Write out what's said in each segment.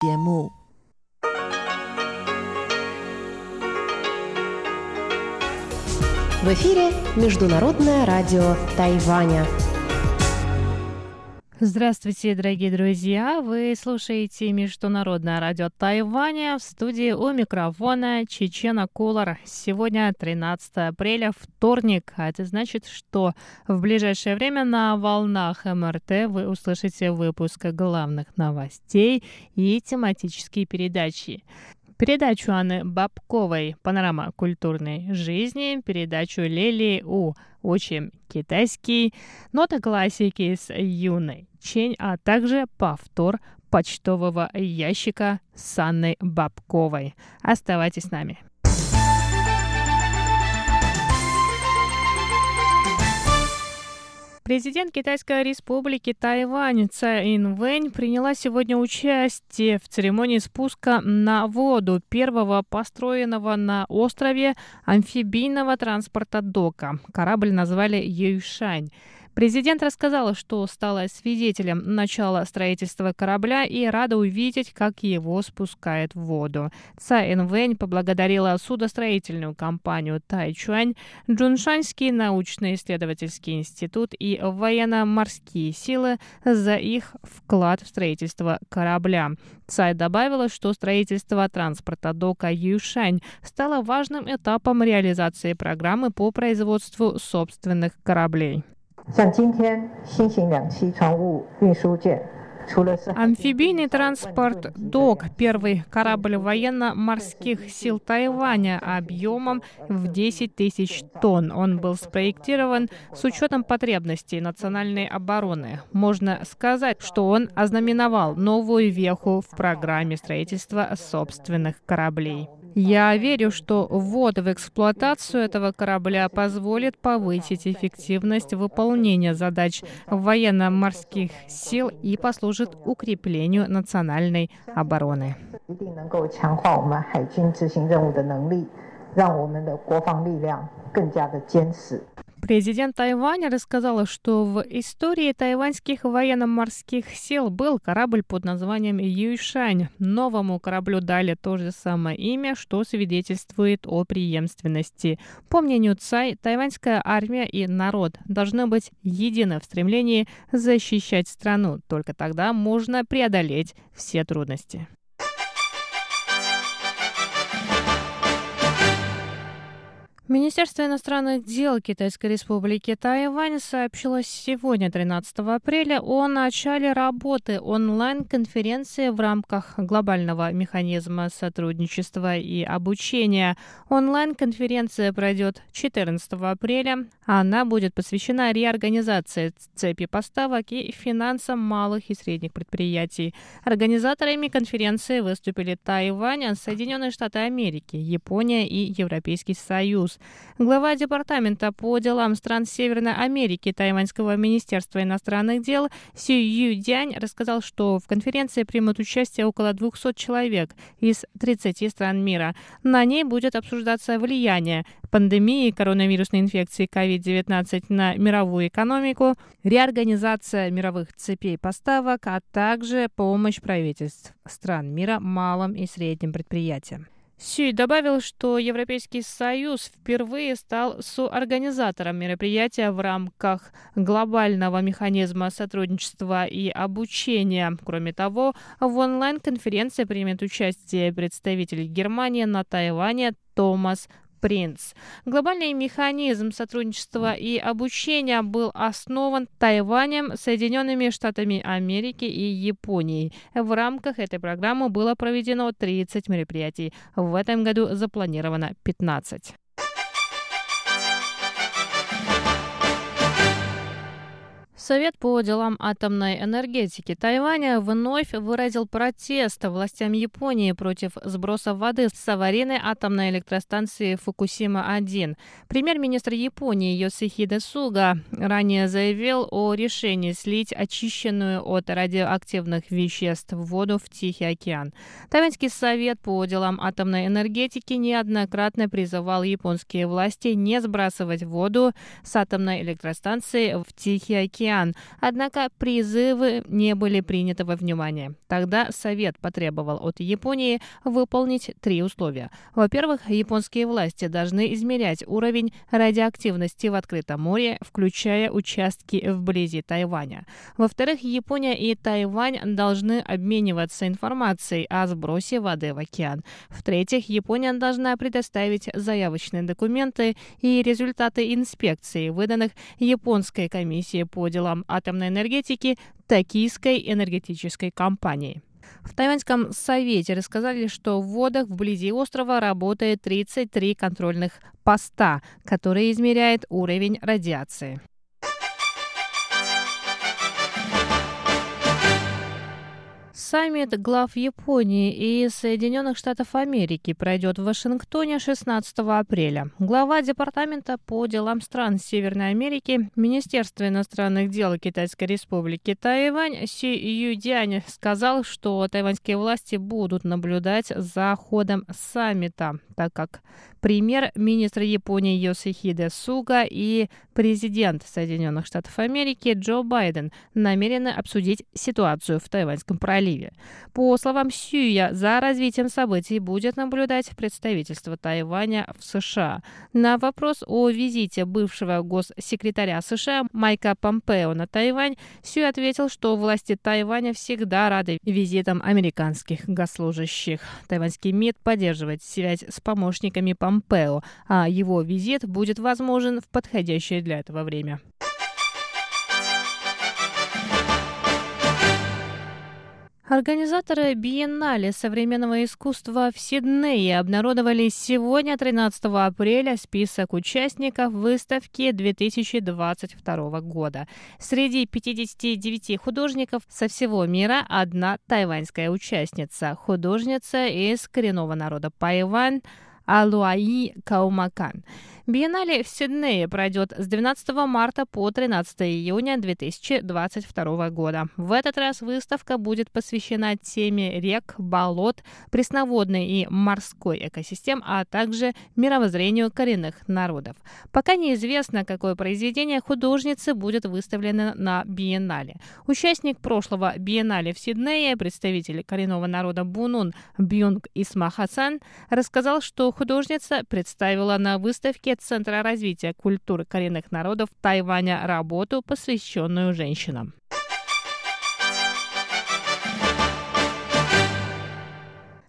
节目。В эфире Международное радио Тайваня. Здравствуйте, дорогие друзья! Вы слушаете Международное радио Тайваня в студии у микрофона Чечена Кулар. Сегодня 13 апреля, вторник, а это значит, что в ближайшее время на волнах МРТ вы услышите выпуск главных новостей и тематические передачи передачу Анны Бабковой «Панорама культурной жизни», передачу Лели У «Учим китайский», ноты классики с юной Чень, а также повтор почтового ящика с Анной Бабковой. Оставайтесь с нами. Президент Китайской республики Тайвань Цай Инвэнь приняла сегодня участие в церемонии спуска на воду первого построенного на острове амфибийного транспорта дока. Корабль назвали Юйшань. Президент рассказала, что стала свидетелем начала строительства корабля и рада увидеть, как его спускают в воду. Цай Энвэнь поблагодарила судостроительную компанию Тайчуань, Джуншанский научно-исследовательский институт и военно-морские силы за их вклад в строительство корабля. Цай добавила, что строительство транспорта дока Юшань стало важным этапом реализации программы по производству собственных кораблей. 像今天新型两栖船坞运输舰 Амфибийный транспорт «Док» — первый корабль военно-морских сил Тайваня объемом в 10 тысяч тонн. Он был спроектирован с учетом потребностей национальной обороны. Можно сказать, что он ознаменовал новую веху в программе строительства собственных кораблей. Я верю, что ввод в эксплуатацию этого корабля позволит повысить эффективность выполнения задач военно-морских сил и послужит укреплению национальной обороны. Президент Тайваня рассказала, что в истории тайваньских военно-морских сил был корабль под названием Юйшань. Новому кораблю дали то же самое имя, что свидетельствует о преемственности. По мнению Цай, тайваньская армия и народ должны быть едины в стремлении защищать страну. Только тогда можно преодолеть все трудности. Министерство иностранных дел Китайской республики Тайвань сообщило сегодня, 13 апреля, о начале работы онлайн-конференции в рамках глобального механизма сотрудничества и обучения. Онлайн-конференция пройдет 14 апреля. Она будет посвящена реорганизации цепи поставок и финансам малых и средних предприятий. Организаторами конференции выступили Тайвань, Соединенные Штаты Америки, Япония и Европейский Союз. Глава Департамента по делам стран Северной Америки Тайваньского министерства иностранных дел Сю Ю Дянь рассказал, что в конференции примут участие около 200 человек из 30 стран мира. На ней будет обсуждаться влияние пандемии коронавирусной инфекции COVID-19 на мировую экономику, реорганизация мировых цепей поставок, а также помощь правительств стран мира малым и средним предприятиям. Сюй добавил, что Европейский Союз впервые стал соорганизатором мероприятия в рамках глобального механизма сотрудничества и обучения. Кроме того, в онлайн-конференции примет участие представитель Германии на Тайване Томас Принц. Глобальный механизм сотрудничества и обучения был основан Тайванем, Соединенными Штатами Америки и Японией. В рамках этой программы было проведено 30 мероприятий. В этом году запланировано 15. Совет по делам атомной энергетики Тайваня вновь выразил протест властям Японии против сброса воды с аварийной атомной электростанции Фукусима-1. Премьер-министр Японии Йосихиде Суга ранее заявил о решении слить очищенную от радиоактивных веществ воду в Тихий океан. Тайваньский совет по делам атомной энергетики неоднократно призывал японские власти не сбрасывать воду с атомной электростанции в Тихий океан океан. Однако призывы не были приняты во внимание. Тогда Совет потребовал от Японии выполнить три условия. Во-первых, японские власти должны измерять уровень радиоактивности в открытом море, включая участки вблизи Тайваня. Во-вторых, Япония и Тайвань должны обмениваться информацией о сбросе воды в океан. В-третьих, Япония должна предоставить заявочные документы и результаты инспекции, выданных Японской комиссией по делам атомной энергетики Токийской энергетической компании. В Тайваньском совете рассказали, что в водах вблизи острова работает 33 контрольных поста, которые измеряют уровень радиации. Саммит глав Японии и Соединенных Штатов Америки пройдет в Вашингтоне 16 апреля. Глава Департамента по делам стран Северной Америки Министерства иностранных дел Китайской Республики Тайвань Си Юдянь сказал, что тайваньские власти будут наблюдать за ходом саммита, так как премьер-министр Японии Йосихиде Суга и президент Соединенных Штатов Америки Джо Байден намерены обсудить ситуацию в Тайваньском проливе. По словам Сюя, за развитием событий будет наблюдать представительство Тайваня в США. На вопрос о визите бывшего госсекретаря США Майка Помпео на Тайвань Сюй ответил, что власти Тайваня всегда рады визитам американских госслужащих. Тайваньский МИД поддерживает связь с помощниками Помпео, а его визит будет возможен в подходящее для этого время. Организаторы биеннале современного искусства в Сиднее обнародовали сегодня, 13 апреля, список участников выставки 2022 года. Среди 59 художников со всего мира одна тайваньская участница, художница из коренного народа Пайвань Алуаи Каумакан. Биеннале в Сиднее пройдет с 12 марта по 13 июня 2022 года. В этот раз выставка будет посвящена теме рек, болот, пресноводной и морской экосистем, а также мировоззрению коренных народов. Пока неизвестно, какое произведение художницы будет выставлено на Биеннале. Участник прошлого Биеннале в Сиднее, представитель коренного народа Бунун Бюнг Исмахасан, рассказал, что художница представила на выставке Центра развития культуры коренных народов Тайваня работу, посвященную женщинам.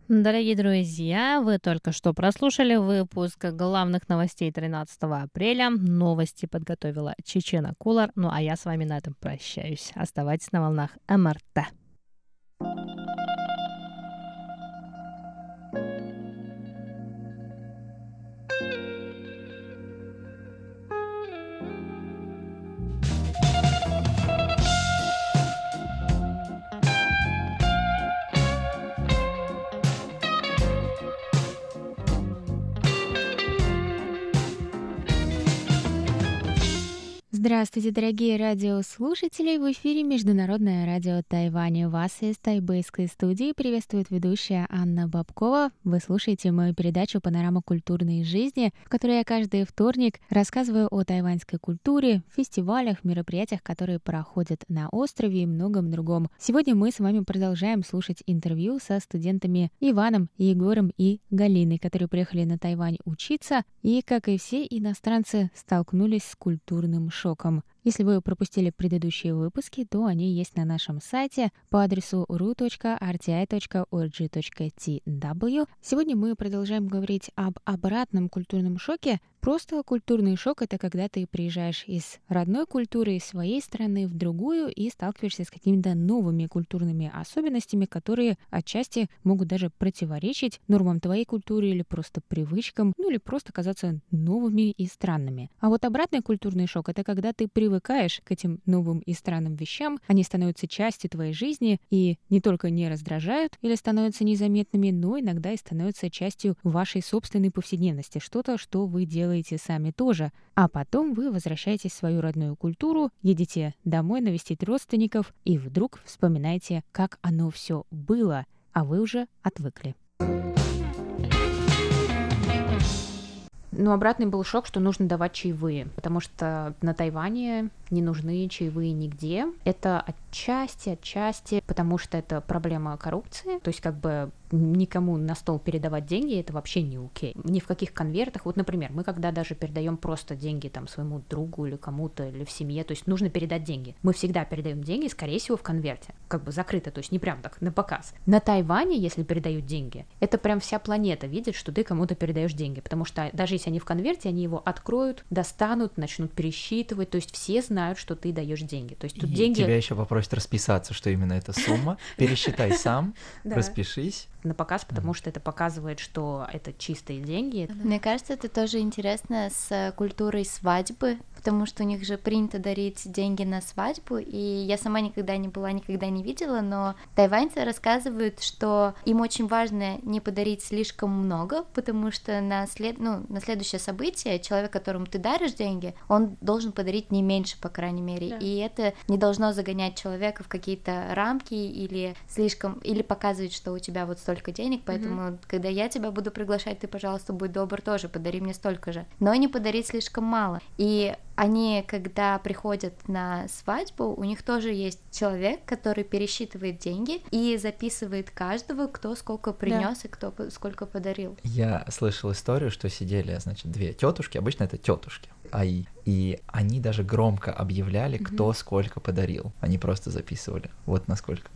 Дорогие друзья, вы только что прослушали выпуск главных новостей 13 апреля. Новости подготовила Чечена Кулар. Ну а я с вами на этом прощаюсь. Оставайтесь на волнах МРТ. Здравствуйте, дорогие радиослушатели! В эфире Международное радио Тайваня. Вас из тайбэйской студии приветствует ведущая Анна Бабкова. Вы слушаете мою передачу «Панорама культурной жизни», в которой я каждый вторник рассказываю о тайваньской культуре, фестивалях, мероприятиях, которые проходят на острове и многом другом. Сегодня мы с вами продолжаем слушать интервью со студентами Иваном, Егором и Галиной, которые приехали на Тайвань учиться и, как и все иностранцы, столкнулись с культурным шоком шоком. Если вы пропустили предыдущие выпуски, то они есть на нашем сайте по адресу ru.rti.org.tw. Сегодня мы продолжаем говорить об обратном культурном шоке. Просто культурный шок — это когда ты приезжаешь из родной культуры, из своей страны в другую и сталкиваешься с какими-то новыми культурными особенностями, которые отчасти могут даже противоречить нормам твоей культуры или просто привычкам, ну или просто казаться новыми и странными. А вот обратный культурный шок — это когда ты привыкаешь привыкаешь к этим новым и странным вещам, они становятся частью твоей жизни и не только не раздражают или становятся незаметными, но иногда и становятся частью вашей собственной повседневности, что-то, что вы делаете сами тоже. А потом вы возвращаетесь в свою родную культуру, едете домой навестить родственников и вдруг вспоминаете, как оно все было, а вы уже отвыкли. Но обратный был шок, что нужно давать чаевые, потому что на Тайване не нужны чаевые нигде. Это отчасти, отчасти, потому что это проблема коррупции. То есть как бы никому на стол передавать деньги, это вообще не окей. Ни в каких конвертах. Вот, например, мы когда даже передаем просто деньги там своему другу или кому-то, или в семье, то есть нужно передать деньги. Мы всегда передаем деньги, скорее всего, в конверте. Как бы закрыто, то есть не прям так, на показ. На Тайване, если передают деньги, это прям вся планета видит, что ты кому-то передаешь деньги, потому что даже если они в конверте, они его откроют, достанут, начнут пересчитывать, то есть все знают, что ты даешь деньги. То есть тут И деньги... Тебя еще попросят расписаться, что именно эта сумма. Пересчитай сам, распишись. На показ, потому что это показывает, что это чистые деньги. Мне кажется, это тоже интересно с культурой свадьбы, потому что у них же принято дарить деньги на свадьбу, и я сама никогда не была, никогда не видела, но тайваньцы рассказывают, что им очень важно не подарить слишком много, потому что на, след... ну, на следующее событие человек, которому ты даришь деньги, он должен подарить не меньше, по крайней мере, да. и это не должно загонять человека в какие-то рамки или слишком, или показывать, что у тебя вот столько денег, поэтому, mm-hmm. когда я тебя буду приглашать, ты, пожалуйста, будь добр тоже, подари мне столько же, но не подарить слишком мало, и они, когда приходят на свадьбу, у них тоже есть человек, который пересчитывает деньги и записывает каждого, кто сколько принес да. и кто сколько подарил. Я слышал историю, что сидели, значит, две тетушки, обычно это тетушки, АИ, и они даже громко объявляли, кто mm-hmm. сколько подарил. Они просто записывали. Вот насколько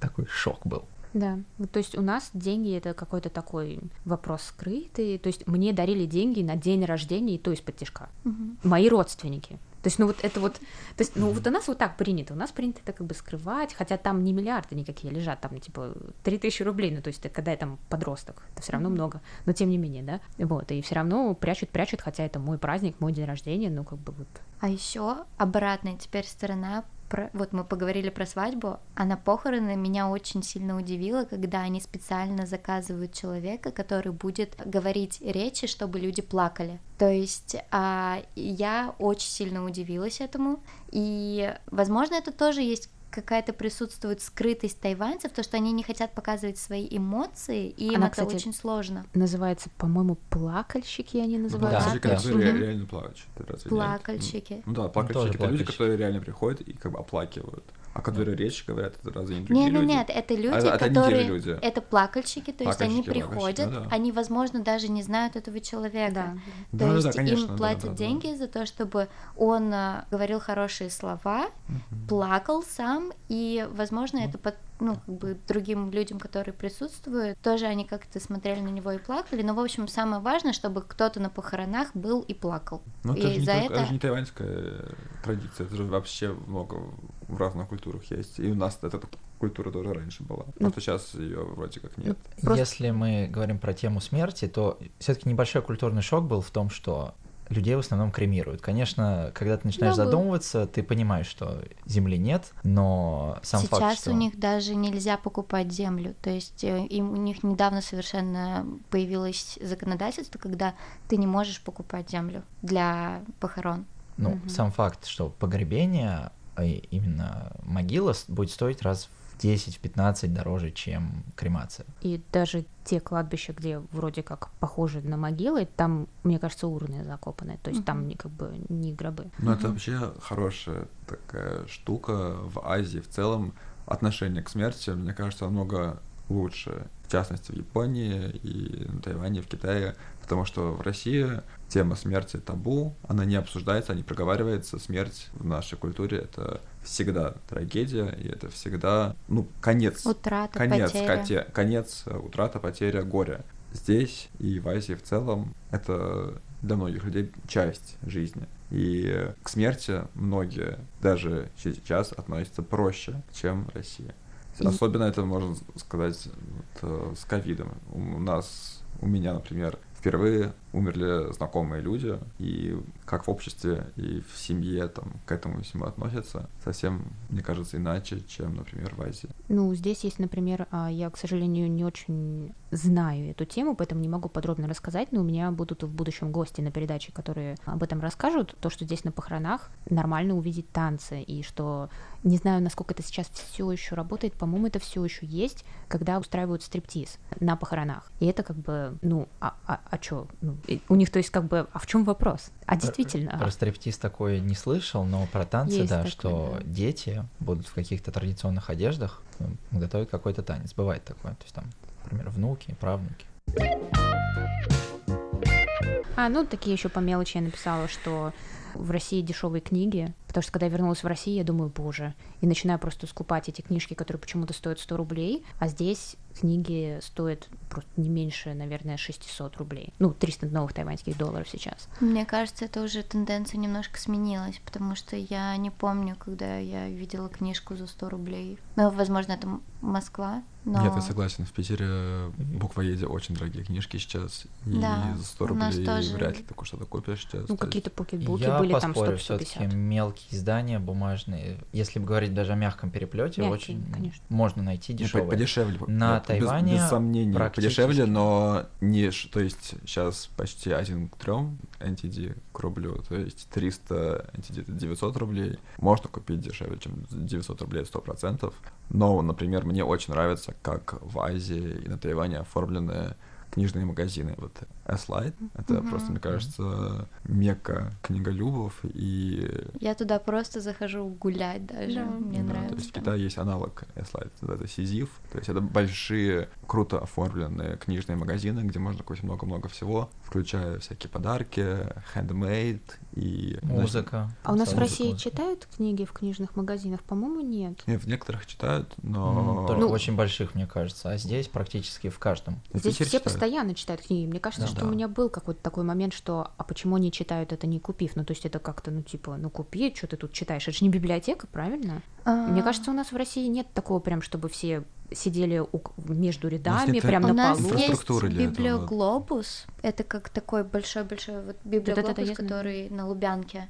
такой шок был. Да, то есть у нас деньги это какой-то такой вопрос скрытый. То есть мне дарили деньги на день рождения и то из-под тяжка. Угу. Мои родственники. То есть, ну вот это вот, то есть, ну вот у нас вот так принято, у нас принято это как бы скрывать, хотя там не миллиарды никакие лежат, там типа 3000 рублей, ну то есть, когда я там подросток, это все равно много, но тем не менее, да, вот, и все равно прячут, прячут, хотя это мой праздник, мой день рождения, ну как бы вот. А еще обратная теперь сторона про, вот мы поговорили про свадьбу, а на похороны меня очень сильно удивило, когда они специально заказывают человека, который будет говорить речи, чтобы люди плакали. То есть а, я очень сильно удивилась этому, и, возможно, это тоже есть какая-то присутствует скрытость тайваньцев, то, что они не хотят показывать свои эмоции, и им Она, это кстати, очень сложно. Называется, по-моему, плакальщики они называют. Да, да. которые угу. реально плачут. Плакальщики. Ну да, плакальщики это люди, которые реально приходят и как бы оплакивают. А которые речь говорят, это разве не другие нет, люди? Нет, нет, это люди, а, которые... Это, люди. это плакальщики, то есть они приходят, ну, да. они, возможно, даже не знают этого человека. Да. То да, есть да, конечно, им платят да, да, деньги да. за то, чтобы он uh, говорил хорошие слова, угу. плакал сам, и, возможно, это под ну, как бы другим людям, которые присутствуют, тоже они как-то смотрели на него и плакали. Но, в общем, самое важное, чтобы кто-то на похоронах был и плакал. Ну, это, же, не только, это... это же не тайваньская традиция, это же вообще много в разных культурах есть. И у нас эта культура тоже раньше была. Ну, Просто сейчас ее вроде как нет. Просто... Если мы говорим про тему смерти, то все-таки небольшой культурный шок был в том, что людей в основном кремируют. Конечно, когда ты начинаешь да, задумываться, ты понимаешь, что земли нет, но сам Сейчас факт, что... у них даже нельзя покупать землю. То есть э, им, у них недавно совершенно появилось законодательство, когда ты не можешь покупать землю для похорон. Ну, угу. сам факт, что погребение, а именно могила, будет стоить раз 10-15 дороже, чем кремация. И даже те кладбища, где вроде как похожи на могилы, там, мне кажется, урны закопаны, то есть uh-huh. там не как бы не гробы. Ну, это вообще хорошая такая штука в Азии в целом. Отношение к смерти, мне кажется, намного лучше, в частности в Японии и на Тайване, в Китае, потому что в России тема смерти табу, она не обсуждается, не проговаривается. Смерть в нашей культуре это всегда трагедия, и это всегда, ну, конец. Утрата, конец, потеря. Коте, конец, утрата, потеря, горе. Здесь и в Азии в целом это для многих людей часть жизни. И к смерти многие даже сейчас относятся проще, чем Россия. И... Особенно это можно сказать вот, э, с ковидом. У нас, у меня, например, впервые умерли знакомые люди, и как в обществе и в семье там к этому всему относятся, совсем, мне кажется, иначе, чем, например, в Азии. Ну, здесь есть, например, а, я, к сожалению, не очень знаю эту тему, поэтому не могу подробно рассказать, но у меня будут в будущем гости на передаче, которые об этом расскажут, то, что здесь на похоронах нормально увидеть танцы, и что не знаю, насколько это сейчас все еще работает, по-моему, это все еще есть, когда устраивают стриптиз на похоронах. И это как бы, ну, а, а, а что, ну, у них, то есть, как бы, а в чем вопрос? А действительно. Про стриптиз такое не слышал, но про танцы, Есть да, такое, что да. дети будут в каких-то традиционных одеждах готовить какой-то танец. Бывает такое. То есть там, например, внуки, правнуки. А, ну, такие еще по мелочи я написала, что в России дешевые книги, потому что когда я вернулась в Россию, я думаю, боже, и начинаю просто скупать эти книжки, которые почему-то стоят 100 рублей, а здесь книги стоят просто не меньше, наверное, 600 рублей. Ну, 300 новых тайваньских долларов сейчас. Мне кажется, это уже тенденция немножко сменилась, потому что я не помню, когда я видела книжку за 100 рублей. Ну, возможно, это Москва, но... Нет, я согласен, в Питере в буквоеде очень дорогие книжки сейчас, и Да, за 100 у нас рублей тоже. вряд ли такое что-то купишь сейчас. Ну, какие-то покетбуки Я были там поспорю, все-таки 100-150. мелкие издания бумажные. Если говорить даже о мягком переплете, Мягкие, очень конечно. можно найти Ну, по- дешевые. Подешевле. На без- Тайване Без, сомнений, практически. подешевле, но не... То есть сейчас почти один к трем NTD к рублю, то есть 300 NTD это 900 рублей. Можно купить дешевле, чем 900 рублей, 100%. Но, например, мне очень нравится, как в Азии и на Тайване оформлены книжные магазины. Вот S-Light, это Мгм. просто, мне кажется, мекка книголюбов, и Я туда просто захожу гулять даже, Да. мне да, нравится. То есть в. Китае есть аналог S-Light, это Сизиф. То есть это большие, круто оформленные книжные магазины, где можно купить много-много всего, включая всякие подарки, handmade и... Музыка. А у нас в России музыка. читают книги в книжных магазинах? По-моему, нет. Не, в некоторых читают, но... Только Ну- в очень больших, мне кажется. А здесь практически в каждом. В Здесь все читают. постоянно читают книги. Мне кажется, Да. что Да. у меня был какой-то такой момент, что а почему они читают это не купив? Ну, то есть это как-то, ну, типа, ну купи, что ты тут читаешь? Это же не библиотека, правильно? Мне А, кажется, у нас в России нет такого прям, чтобы все сидели у- между нас рядами, нет прям У на нас полу. есть Инфраструктуры для этого, да. библиоглобус. Это как такой большой-большой вот библиоглобус, я знаю. который на Лубянке.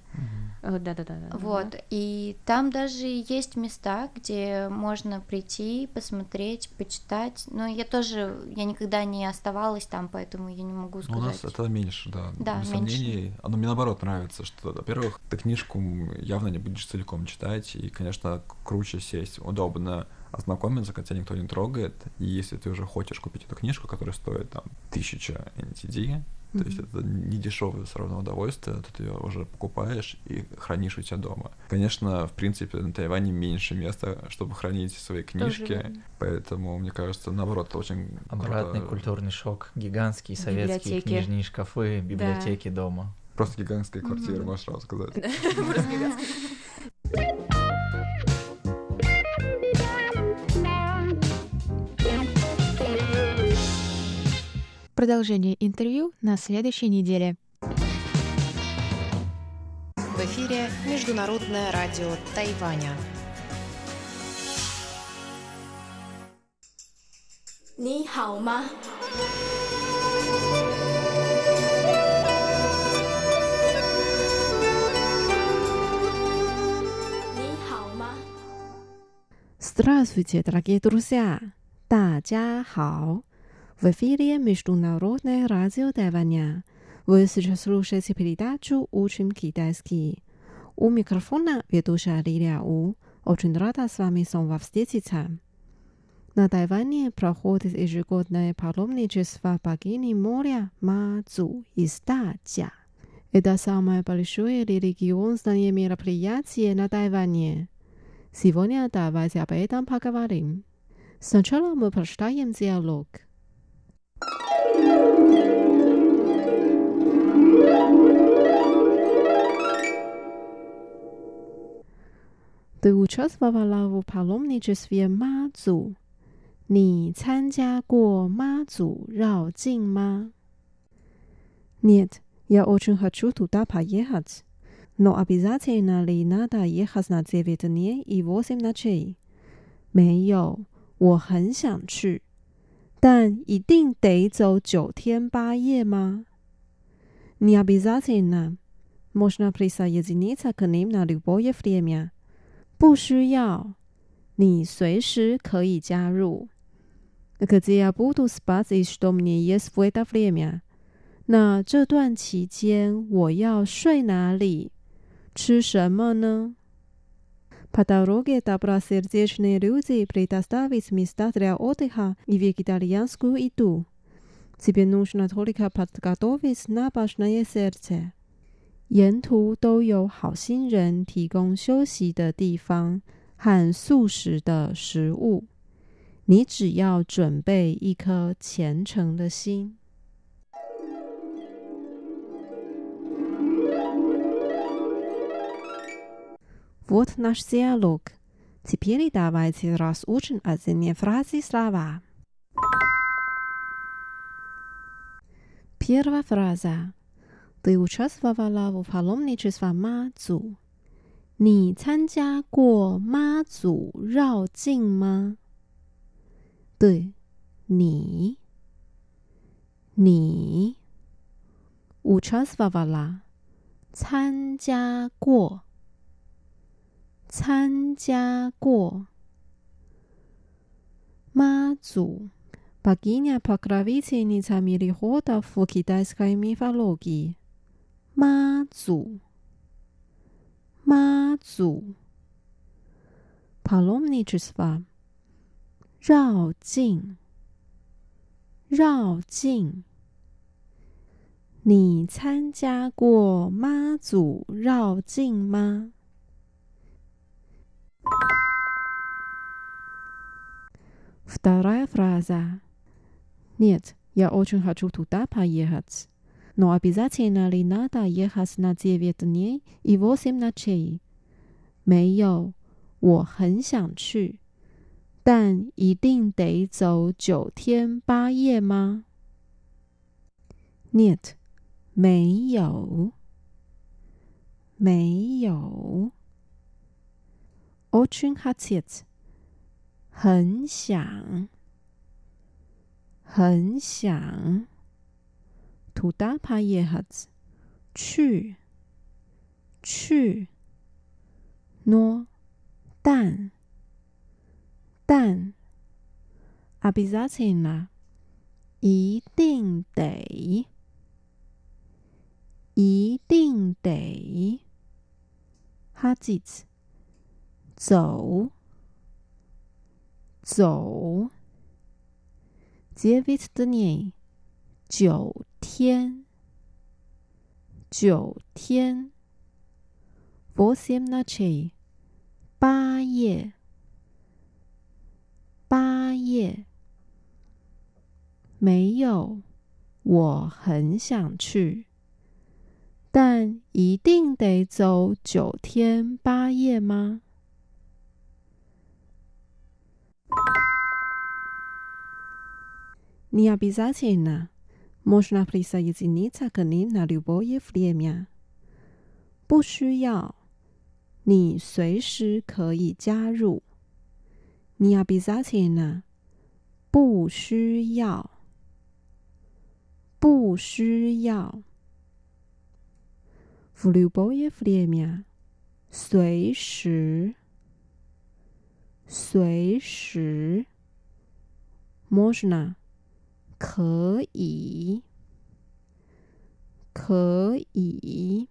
Э, Да-да-да. Вот. И там даже есть места, где можно прийти, посмотреть, почитать. Но я тоже, я никогда не оставалась там, поэтому я не могу Ну, у сказать. нас это меньше, да, Да, без меньше. сомнений. Оно мне наоборот нравится, что, во-первых, ты книжку явно не будешь целиком читать, и, конечно, круче сесть, удобно ознакомиться, хотя никто не трогает. И если ты уже хочешь купить эту книжку, которая стоит там тысяча NTD, то есть это не дешевое все равно удовольствие, то ты ее уже покупаешь и хранишь у себя дома. Конечно, в принципе, на Тайване меньше места, чтобы хранить свои книжки, верно. поэтому, мне кажется, наоборот, это очень Обратный круто. культурный шок. Гигантские советские Библиотеки. книжные шкафы, библиотеки дома. Просто гигантская квартира, можешь сразу сказать. Продолжение интервью на следующей неделе. В эфире Международное радио Тайваня. 你好吗？你好吗？ Здравствуйте, дорогие друзья! 大家好! В эфире Международное радио Тайваня. Вы сейчас слушаете передачу «Учим китайский». У микрофона ведущая Лилия У. Очень рада с вами снова встретиться. На Тайване проходит ежегодное паломничество богини моря Мацу из Дача. Это самое большое религиозное мероприятие на Тайване. Сегодня давайте об этом поговорим. Сначала мы прочитаем диалог. Ты участвовала в паломничестве Мацу? 你参加过妈祖绕境吗？Нет, я очень хочу туда поехать. Но обязательно ли надо ехать на 9 дней и 8 ночей? 没有，我很想去， 但一定得走九天八夜吗？Не обязательно. Можно присоединиться к ним на любое время. 不需要，你随时可以加入。Где я буду спать и что мне есть в это время？那这段期间我要睡哪里？吃什么呢 ？По дороге добросердечные люди предоставят места для отдыха и вегетарианскую еду. Тебе нужно только подготовить набожное сердце。沿途都有好心人提供休息的地方和素食的食物，你只要准备一颗虔诚的心。 Вот наш диалог. Теперь давайте разучим отдельные фразы и слова. Первая фраза. Ты участвовала в паломничестве Мазу? 你参加过妈祖绕境吗？对，你，你，участвовала 参加过， 参加过妈祖。pagina pakraviti ni cami rihota fuki daiskai mi falogi。妈祖，妈祖。Palomnicisva，绕境，绕境。你参加过妈祖绕境吗？？Вторая фраза. Нет, я очень хочу туда поехать. Но обязательно ли надо ехать на девять дней и восемь ночей？没有，我很想去，但一定得走九天八夜吗？Нет，没有，没有。 Очень хотеть，很想，很想。Туда поехать，去，去。Но，但，但。Обязательно，一定得，一定得。Ходить， 走，走。Девять дней，九。天，九天。Восемь ночей，八夜，八夜。没有，我很想去，但一定得走九天八夜吗 ？Не обязательно。Можно присоединиться к ним на любое время。不需要，你随时可以加入。Не обязательно，不需要，不需要。В любое время，随时，随时。Можно。 可以，可以。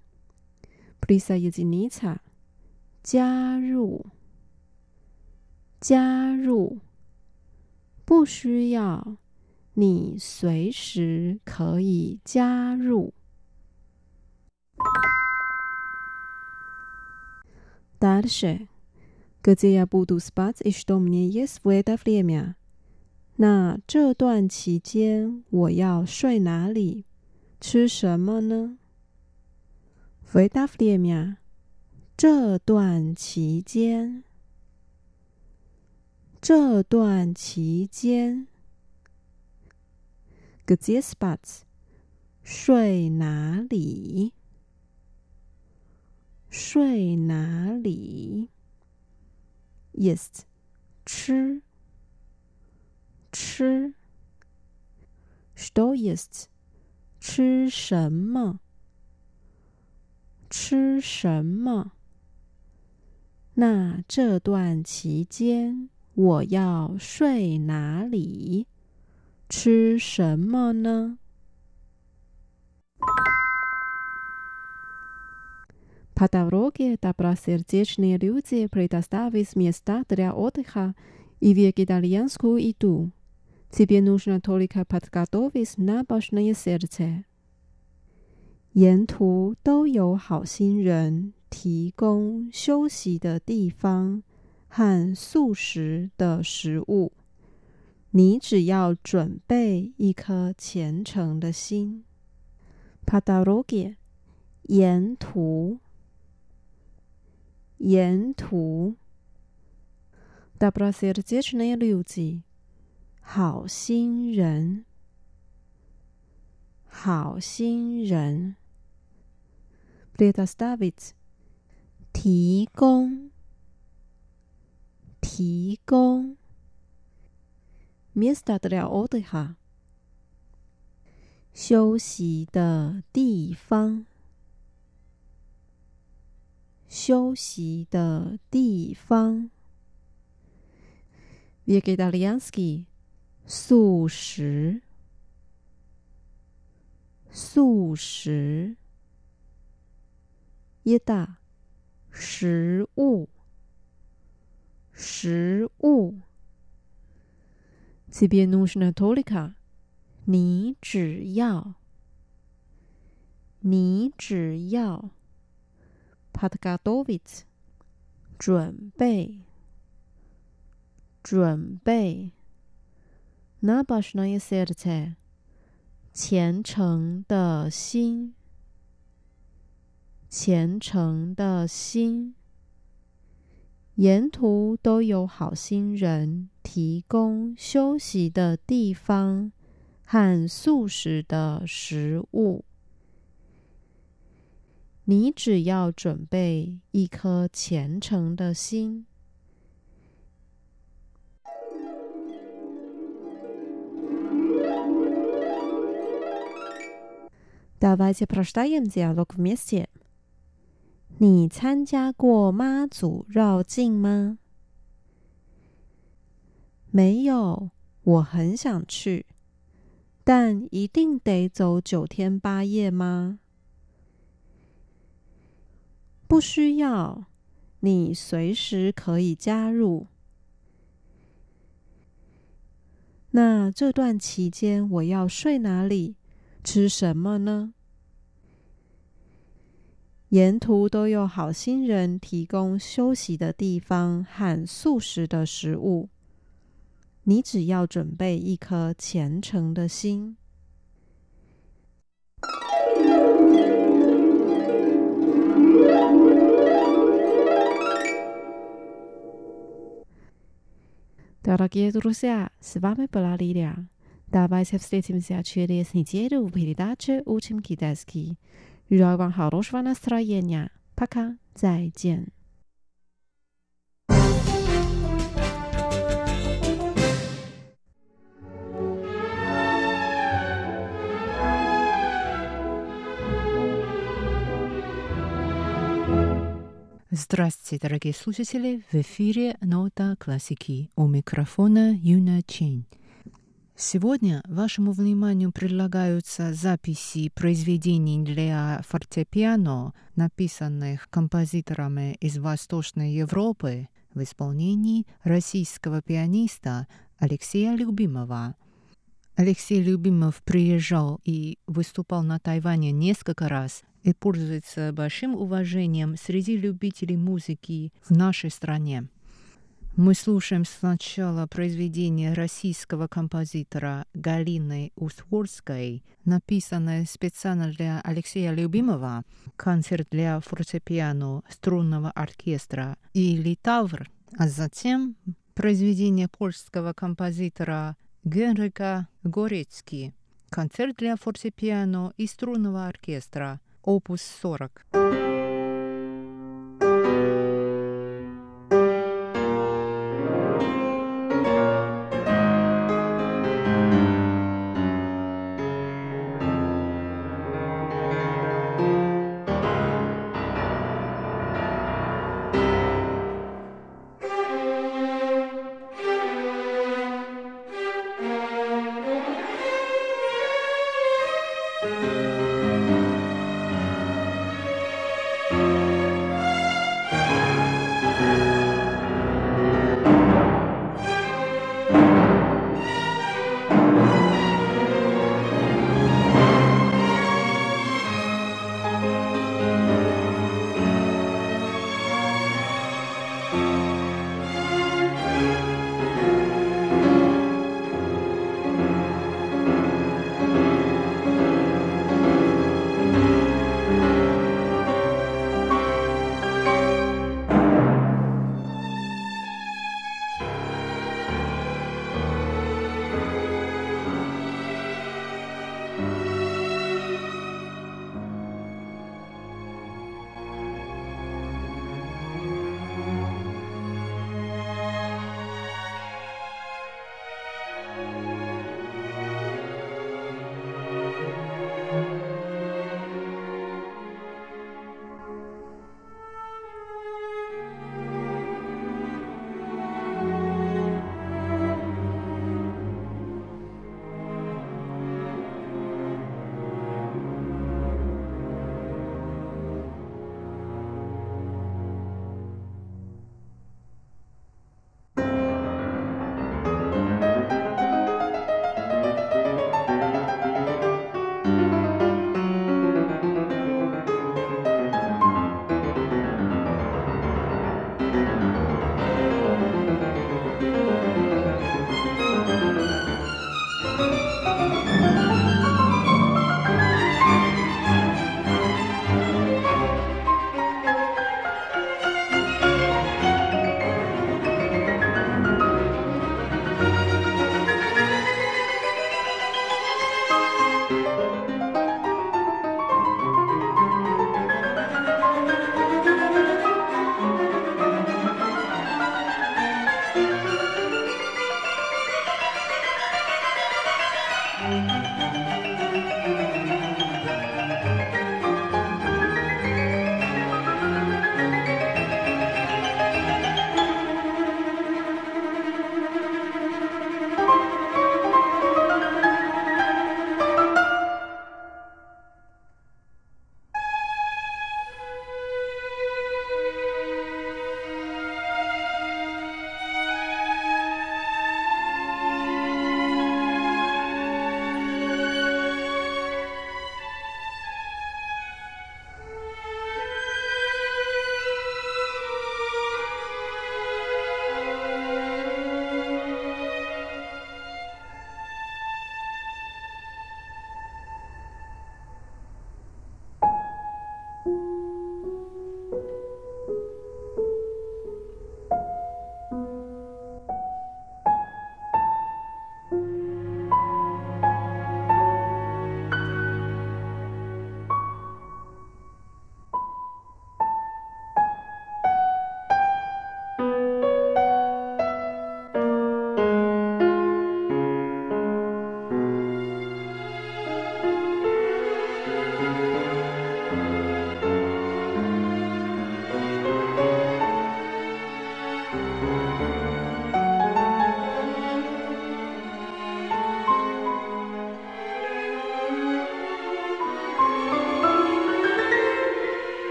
Přišel jste níže，加入，加入，不需要，你随时可以加入。Dále je, kde je budu spotřebovat nejšvědá fremia. 那这段期间我要睡哪里？吃什么呢？回答 flymeah 这段期间这段期间 gaze spots 睡哪里？睡哪里？Yes 吃吃，что есть？吃什么？吃什么？那这段期间我要睡哪里？吃什么呢？По дороге добросердечные люди предоставили места для отдыха и вегетарианскую еду. Тебе нужно только подготовить набожное сердце。沿途都有好心人提供休息的地方和素食的食物，你只要准备一颗虔诚的心。По дороге，沿途，沿途。Добросердечные люди， 好心人，好心人。Предоставить，提供，提供。Место для отдыха，休息的地方，休息的地方。Vegetariański， 素食，素食。Еда，食物，食物。Тебе нужно только，你只要，你只要。Подготовить，准备，准备。 n a b a s h n a y s e 虔诚的心，虔诚的心，沿途都有好心人提供休息的地方和素食的食物。你只要准备一颗虔诚的心。Давайте прочитаем диалог вместе. 你参加过妈祖绕境吗？没有，我很想去，但一定得走九天八夜吗？不需要，你随时可以加入。那这段期间我要睡哪里？ 吃什么呢？沿途都有好心人提供休息的地方和素食的食物，你只要准备一颗虔诚的心。Дорогие друзья, с вами была Лилия. Давайте встретимся через неделю в передаче «Учим китайский». Желаю вам хорошего настроения. Пока. 再见。Здравствуйте, дорогие слушатели! В эфире «Нота классики» у микрофона Юна Чень. Сегодня вашему вниманию предлагаются записи произведений для фортепиано, написанных композиторами из Восточной Европы в исполнении российского пианиста Алексея Любимова. Алексей Любимов приезжал и выступал на Тайване несколько раз и пользуется большим уважением среди любителей музыки в нашей стране. Мы слушаем сначала произведение российского композитора Галины Усворской, написанное специально для Алексея Любимова, концерт для фортепиано струнного оркестра и литавр, а затем произведение польского композитора Генрика Горецки, концерт для фортепиано и струнного оркестра, опус 40.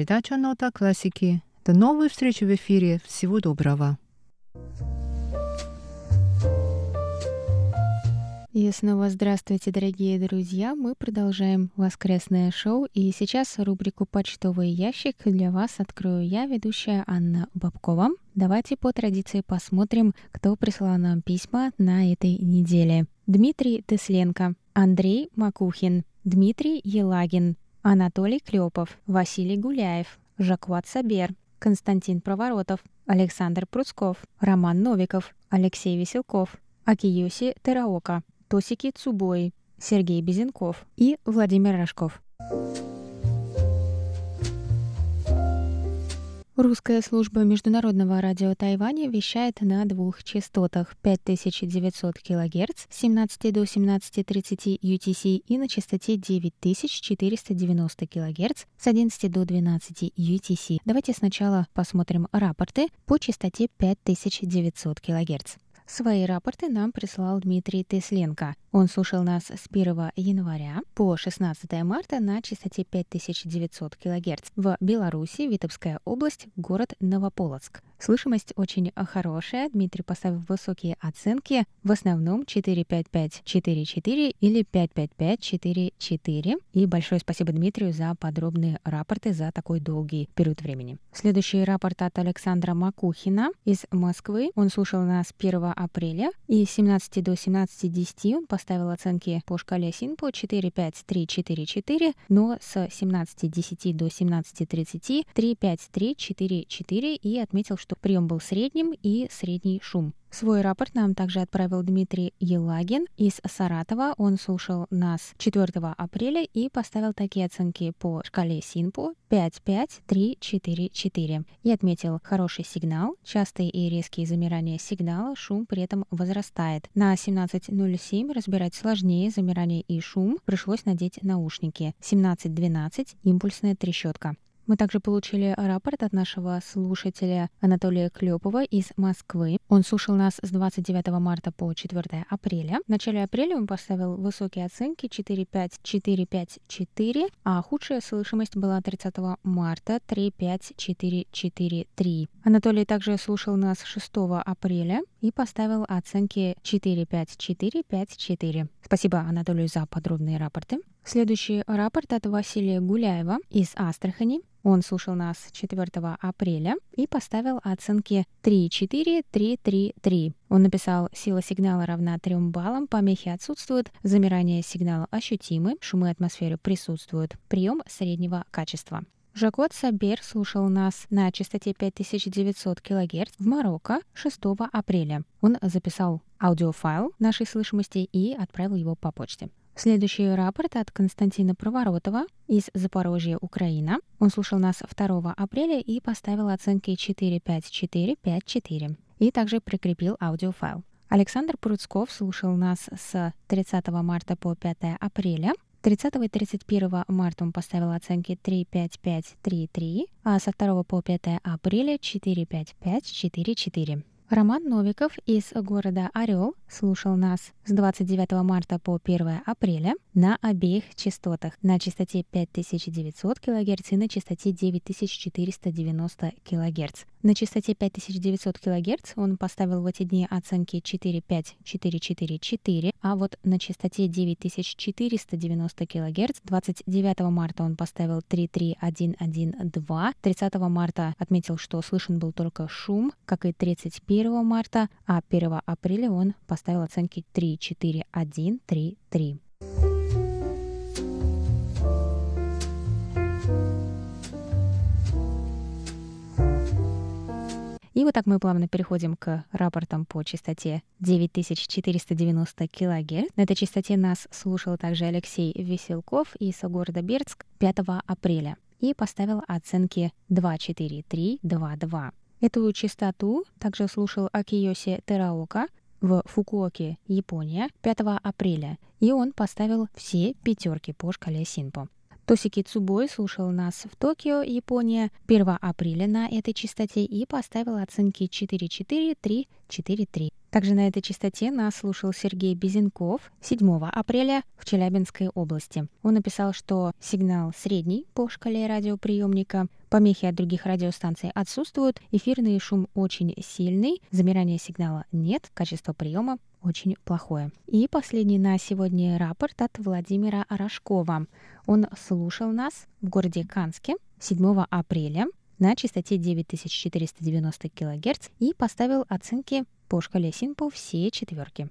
Передача «Нота классики». До новой встречи в эфире. Всего доброго. И снова здравствуйте, дорогие друзья! Мы продолжаем воскресное шоу, и сейчас рубрику «Почтовый ящик» для вас открою я, ведущая Анна Бабкова. Давайте по традиции посмотрим, кто прислал нам письма на этой неделе. Дмитрий Тесленко, Андрей Макухин, Дмитрий Елагин, Анатолий Клепов, Василий Гуляев, Жакуат Сабер, Константин Проворотов, Александр Пруцков, Роман Новиков, Алексей Веселков, Акиюси Тераока, Тосики Цубои, Сергей Безенков и Владимир Рожков. Русская служба международного радио Тайваня вещает на двух частотах 5900 кГц с 17 до 17.30 UTC и на частоте 9490 кГц с 11 до 12 UTC. Давайте сначала посмотрим рапорты по частоте 5900 кГц. Свои рапорты нам прислал Дмитрий Тесленко. Он слушал нас с 1 января по 16 марта на частоте 5900 кГц в Беларуси, Витебская область, город Новополоцк. Слышимость очень хорошая. Дмитрий поставил высокие оценки, в основном 45544 или 55544. И большое спасибо Дмитрию за подробные рапорты за такой долгий период времени. Следующий рапорт от Александра Макухина из Москвы. Он слушал нас 1 апреля и с 17 до 17.10 он поставил оценки по шкале СИНПО 4, 5, 3, 4, 4, но с 17.10 до 17.30 3, 5, 3, 4, 4 и отметил, что прием был средним и средний шум. Свой рапорт нам также отправил Дмитрий Елагин из Саратова. Он слушал нас 4 апреля и поставил такие оценки по шкале СИНПО 5, 5, 3, 4, 4. И отметил хороший сигнал, частые и резкие замирания сигнала, шум при этом возрастает. На 17.07 разбирать сложнее замирание и шум, пришлось надеть наушники. 17.12 импульсная трещотка. Мы также получили рапорт от нашего слушателя Анатолия Клепова из Москвы. Он слушал нас с 29 марта по 4 апреля. В начале апреля он поставил высокие оценки 4.5, 4.5, 4, а худшая слышимость была 30 марта 3.5, 4, 4, 3. Анатолий также слушал нас 6 апреля и поставил оценки 4.5, 4, 5, 4. Спасибо Анатолию за подробные рапорты. Следующий рапорт от Василия Гуляева из Астрахани. Он слушал нас 4 апреля и поставил оценки 3-4, 3-3-3. Он написал «Сила сигнала равна 3 баллам, помехи отсутствуют, замирание сигнала ощутимы, шумы атмосферы присутствуют, прием среднего качества». Жакот Сабер слушал нас на частоте 5900 кГц в Марокко 6 апреля. Он записал аудиофайл нашей слышимости и отправил его по почте. Следующий рапорт от Константина Проворотова из Запорожья, Украина. Он слушал нас 2 апреля и поставил оценки 45454 и также прикрепил аудиофайл. Александр Пруцков слушал нас с 30 марта по 5 апреля. 30 и 31 марта он поставил оценки 35533, а со 2 по 5 апреля 45544. Роман Новиков из города Орел слушал нас с 29 марта по 1 апреля на обеих частотах, на частоте 5900 кГц и на частоте 9490 кГц. На частоте 5900 кГц он поставил в эти дни оценки 45444, а вот на частоте 9490 кГц 29 марта он поставил 33112, 30 марта отметил, что слышен был только шум, как и 31 марта, а 1 апреля он поставил оценки 34133. И вот так мы плавно переходим к рапортам по частоте 9490 кГц. На этой частоте нас слушал также Алексей Веселков из города Бердск 5 апреля и поставил оценки 24322. Эту частоту также слушал Акиоси Тераока в Фукуоке, Япония, 5 апреля, и он поставил все пятерки по шкале Синпо. Тосики Цубой слушал нас в Токио, Япония, 1 апреля на этой частоте и поставил оценки 4-4, 3-4-3. Также на этой частоте нас слушал Сергей Безенков 7 апреля в Челябинской области. Он написал, что сигнал средний по шкале радиоприемника, помехи от других радиостанций отсутствуют, эфирный шум очень сильный, замирания сигнала нет, качество приема очень плохое. И последний на сегодня рапорт от Владимира Рожкова. Он слушал нас в городе Канске 7 апреля на частоте 9490 кГц и поставил оценки по шкале Синпо все четверки.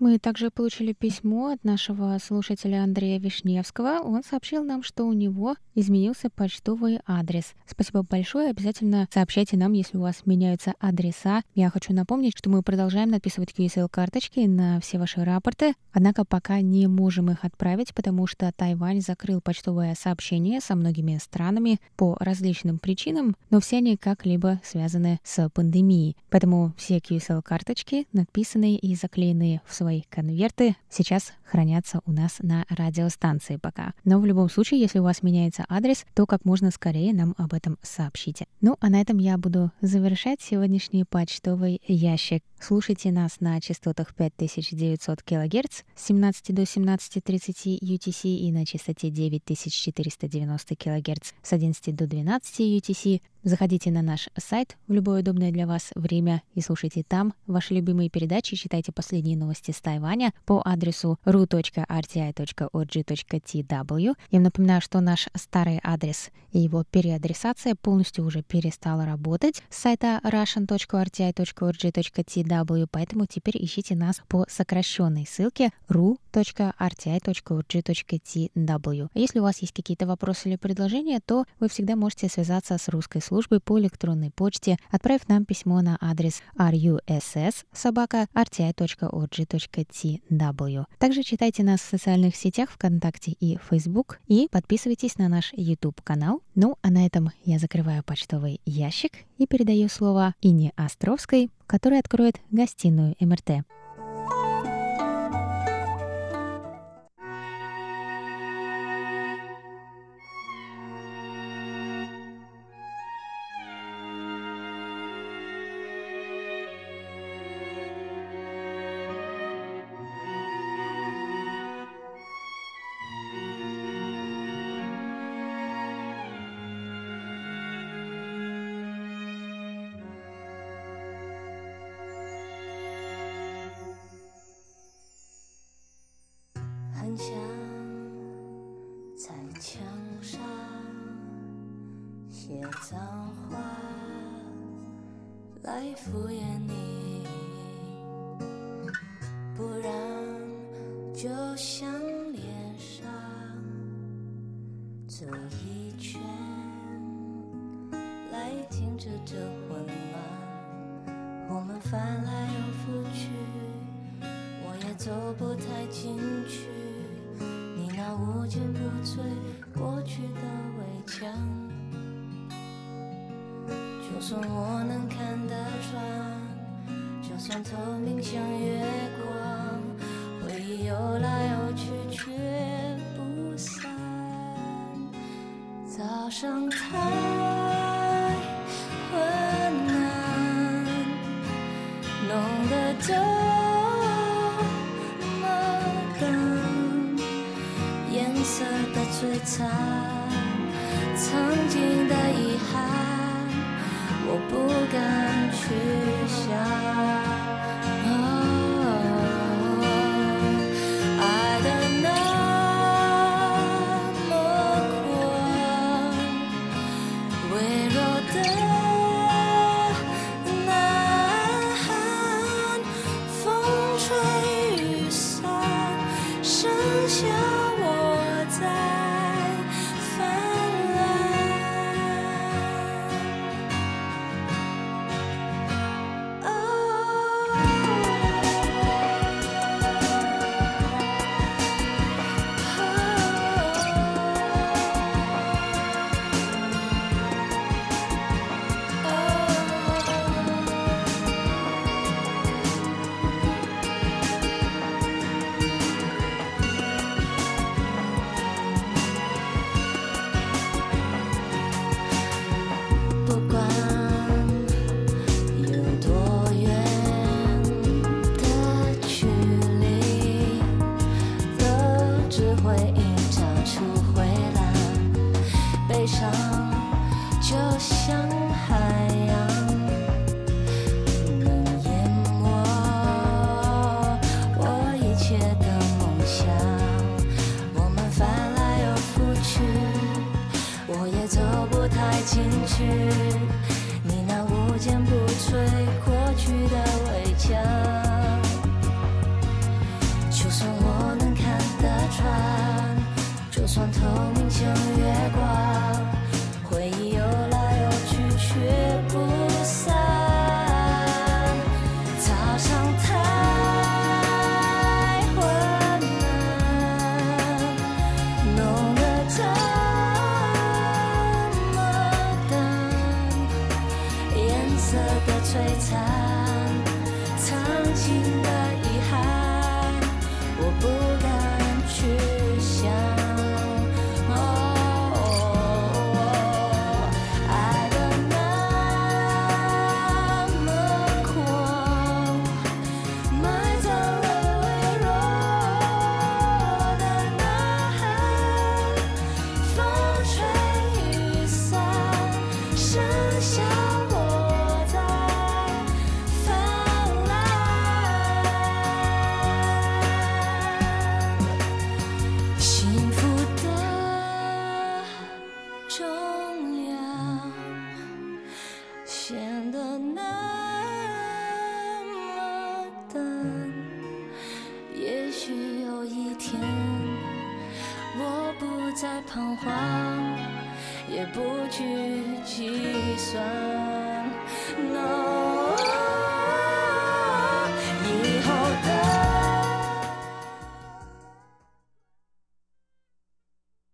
Мы также получили письмо от нашего слушателя Андрея Вишневского. Он сообщил нам, что у него изменился почтовый адрес. Спасибо большое. Обязательно сообщайте нам, если у вас меняются адреса. Я хочу напомнить, что мы продолжаем написывать QSL-карточки на все ваши рапорты, однако пока не можем их отправить, потому что Тайвань закрыл почтовое сообщение со многими странами по различным причинам, но все они как-либо связаны с пандемией. Поэтому все QSL-карточки, надписанные и заклеенные в свои свои конверты сейчас хранятся у нас на радиостанции пока. Но в любом случае, если у вас меняется адрес, то как можно скорее нам об этом сообщите. Ну, а на этом я буду завершать сегодняшний почтовый ящик. Слушайте нас на частотах 5900 кГц с 17 до 17.30 UTC и на частоте 9490 кГц с 11 до 12 UTC. Заходите на наш сайт в любое удобное для вас время и слушайте там ваши любимые передачи, читайте последние новости с Тайваня по адресу ru.rti.org.tw. Я напоминаю, что наш старый адрес и его переадресация полностью уже перестала работать с сайта russian.rti.org.tw, поэтому теперь ищите нас по сокращенной ссылке ru.rti.org.tw. А если у вас есть какие-то вопросы или предложения, то вы всегда можете связаться с русской службой по электронной почте, отправив нам письмо на адрес russ.rti.org.tw. Также читайте нас в социальных сетях ВКонтакте и Facebook и подписывайтесь на наш YouTube-канал. Ну, а на этом я закрываю почтовый ящик и передаю слово Ине Островской, которая откроет гостиную МРТ. 算我能看得穿，就算透明像月光，回忆游来游去却不散。早上太。敢去想。to